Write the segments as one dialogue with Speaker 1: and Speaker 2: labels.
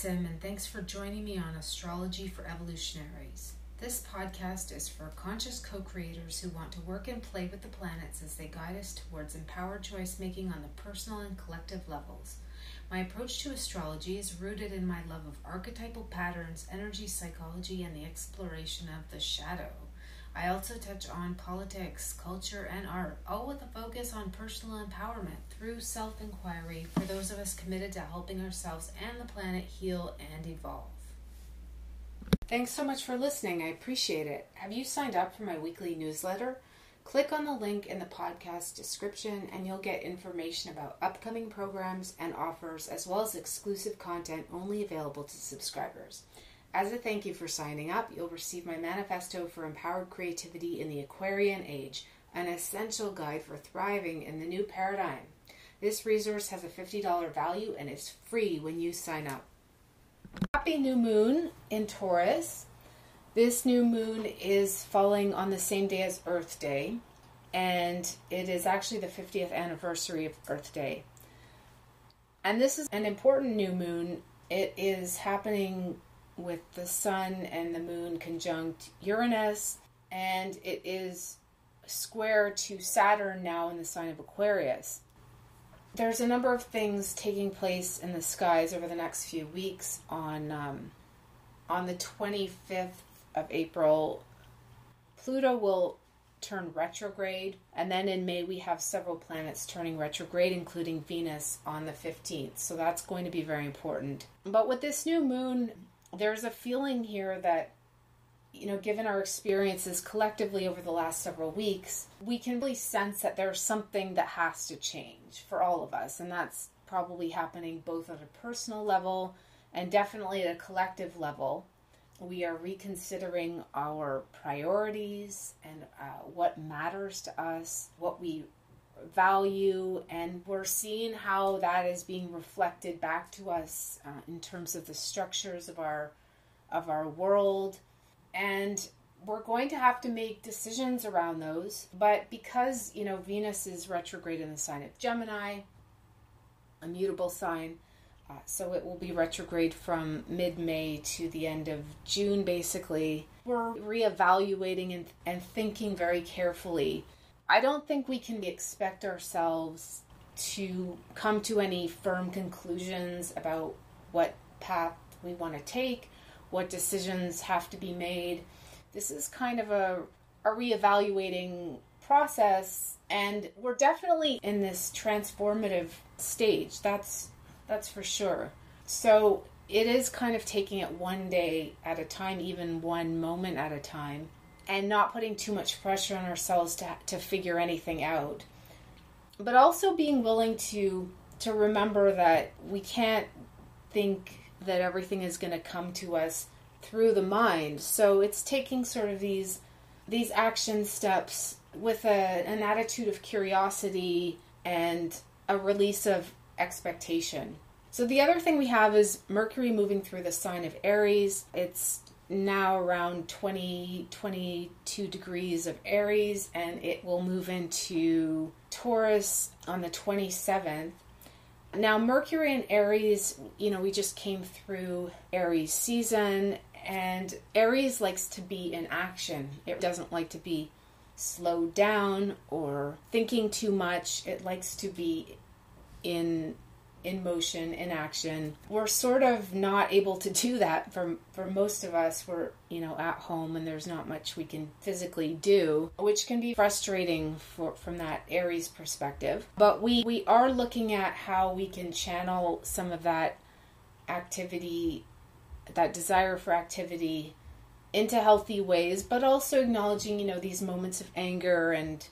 Speaker 1: Sim, and thanks for joining me on Astrology for Evolutionaries. This podcast is for conscious co creators who want to work and play with the planets as they guide us towards empowered choice making on the personal and collective levels. My approach to astrology is rooted in my love of archetypal patterns, energy psychology, and the exploration of the shadow. I also touch on politics, culture, and art, all with a focus on personal empowerment through self inquiry for those of us committed to helping ourselves and the planet heal and evolve. Thanks so much for listening. I appreciate it. Have you signed up for my weekly newsletter? Click on the link in the podcast description and you'll get information about upcoming programs and offers, as well as exclusive content only available to subscribers. As a thank you for signing up, you'll receive my manifesto for empowered creativity in the Aquarian Age, an essential guide for thriving in the new paradigm. This resource has a $50 value and is free when you sign up. Happy new moon in Taurus. This new moon is falling on the same day as Earth Day, and it is actually the 50th anniversary of Earth Day. And this is an important new moon. It is happening with the sun and the moon conjunct Uranus, and it is square to Saturn now in the sign of Aquarius. There's a number of things taking place in the skies over the next few weeks. On um, on the 25th of April, Pluto will turn retrograde, and then in May we have several planets turning retrograde, including Venus on the 15th. So that's going to be very important. But with this new moon, there's a feeling here that you know, given our experiences collectively over the last several weeks, we can really sense that there's something that has to change for all of us. And that's probably happening both at a personal level and definitely at a collective level. We are reconsidering our priorities and uh, what matters to us, what we value, and we're seeing how that is being reflected back to us uh, in terms of the structures of our of our world. And we're going to have to make decisions around those. But because you know venus is retrograde in the sign of gemini a mutable sign uh, so it will be retrograde from mid-may to the end of june basically. We're reevaluating and, and thinking very carefully I don't think we can expect ourselves to come to any firm conclusions about what path we want to take, what decisions have to be made. This is kind of a, a reevaluating process and we're definitely in this transformative stage. That's that's for sure. So it is kind of taking it one day at a time, even one moment at a time and not putting too much pressure on ourselves to, to figure anything out. But also being willing to to remember that we can't think that everything is going to come to us through the mind. So it's taking sort of these these action steps with a, an attitude of curiosity and a release of expectation. So the other thing we have is Mercury moving through the sign of Aries. It's now around 20 22 degrees of Aries and it will move into Taurus on the 27th. Now Mercury and Aries, you know, we just came through Aries season and Aries likes to be in action. It doesn't like to be slowed down or thinking too much. It likes to be in in motion, in action. We're sort of not able to do that for for most of us. We're, you know, at home and there's not much we can physically do, which can be frustrating for from that Aries perspective. But we we are looking at how we can channel some of that activity, that desire for activity into healthy ways, but also acknowledging, you know, these moments of anger and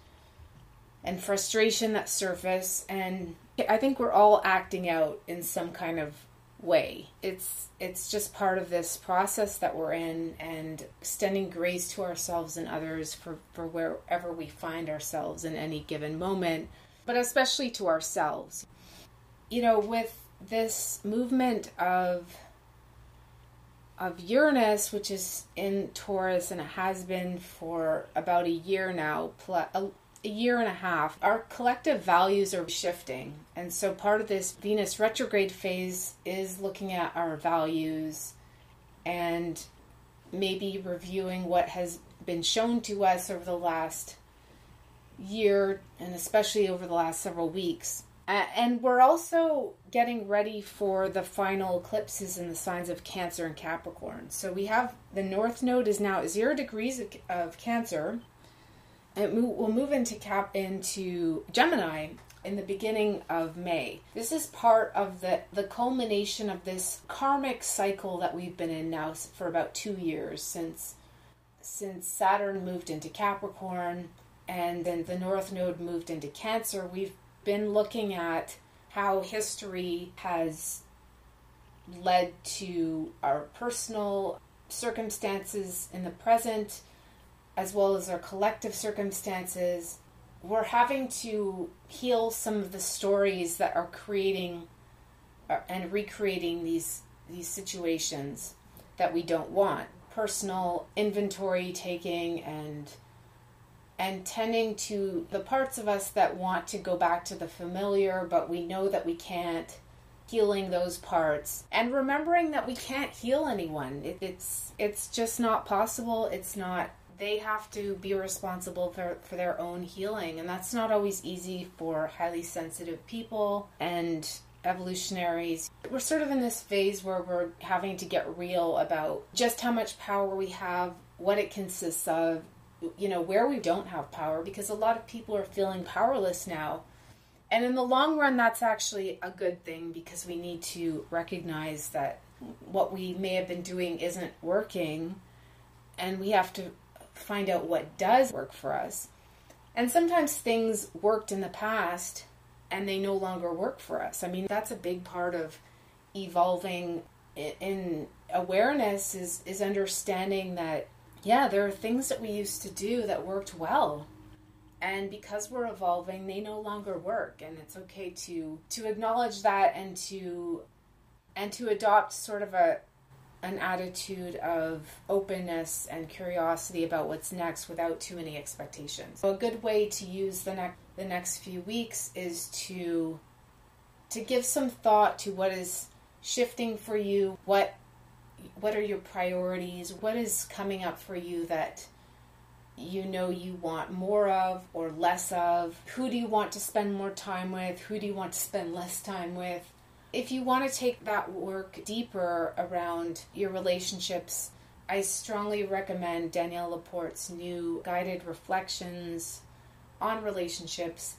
Speaker 1: and frustration that surface and I think we're all acting out in some kind of way. It's it's just part of this process that we're in and extending grace to ourselves and others for, for wherever we find ourselves in any given moment, but especially to ourselves. You know, with this movement of of Uranus, which is in Taurus and it has been for about a year now, plus, a year and a half, our collective values are shifting. And so part of this Venus retrograde phase is looking at our values and maybe reviewing what has been shown to us over the last year and especially over the last several weeks. Uh, and we're also getting ready for the final eclipses in the signs of Cancer and Capricorn. So we have the North Node is now zero degrees of, of Cancer. It will move into Cap into Gemini in the beginning of May. This is part of the the culmination of this karmic cycle that we've been in now for about 2 years since since Saturn moved into Capricorn and then the North Node moved into Cancer. We've been looking at how history has led to our personal circumstances in the present as well as our collective circumstances. We're having to heal some of the stories that are creating uh, and recreating these these situations that we don't want. Personal inventory taking and and tending to the parts of us that want to go back to the familiar, but we know that we can't, healing those parts and remembering that we can't heal anyone. It, it's it's just not possible. It's not. They have to be responsible for, for their own healing, and that's not always easy for highly sensitive people and evolutionaries. We're sort of in this phase where we're having to get real about just how much power we have, what it consists of, you know, where we don't have power because a lot of people are feeling powerless now. And in the long run, that's actually a good thing because we need to recognize that what we may have been doing isn't working and we have to find out what does work for us. And sometimes things worked in the past and they no longer work for us. I mean, that's a big part of evolving in awareness is is understanding that yeah, there are things that we used to do that worked well. And because we're evolving, they no longer work and it's okay to to acknowledge that and to and to adopt sort of a an attitude of openness and curiosity about what's next without too many expectations. So a good way to use the next the next few weeks is to to give some thought to what is shifting for you, what what are your priorities? What is coming up for you that you know you want more of or less of? Who do you want to spend more time with? Who do you want to spend less time with? If you want to take that work deeper around your relationships, I strongly recommend Danielle LaPorte's new guided reflections on relationships.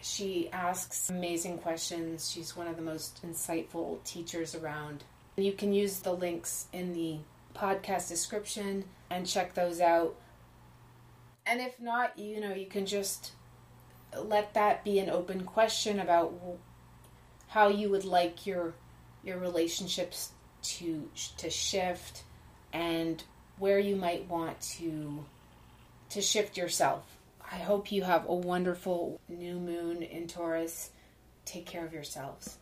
Speaker 1: She asks amazing questions. She's one of the most insightful teachers around. You can use the links in the podcast description and check those out. And if not, you know, you can just let that be an open question about how you would like your your relationships to to shift and where you might want to to shift yourself. I hope you have a wonderful new moon in Taurus. Take care of yourselves.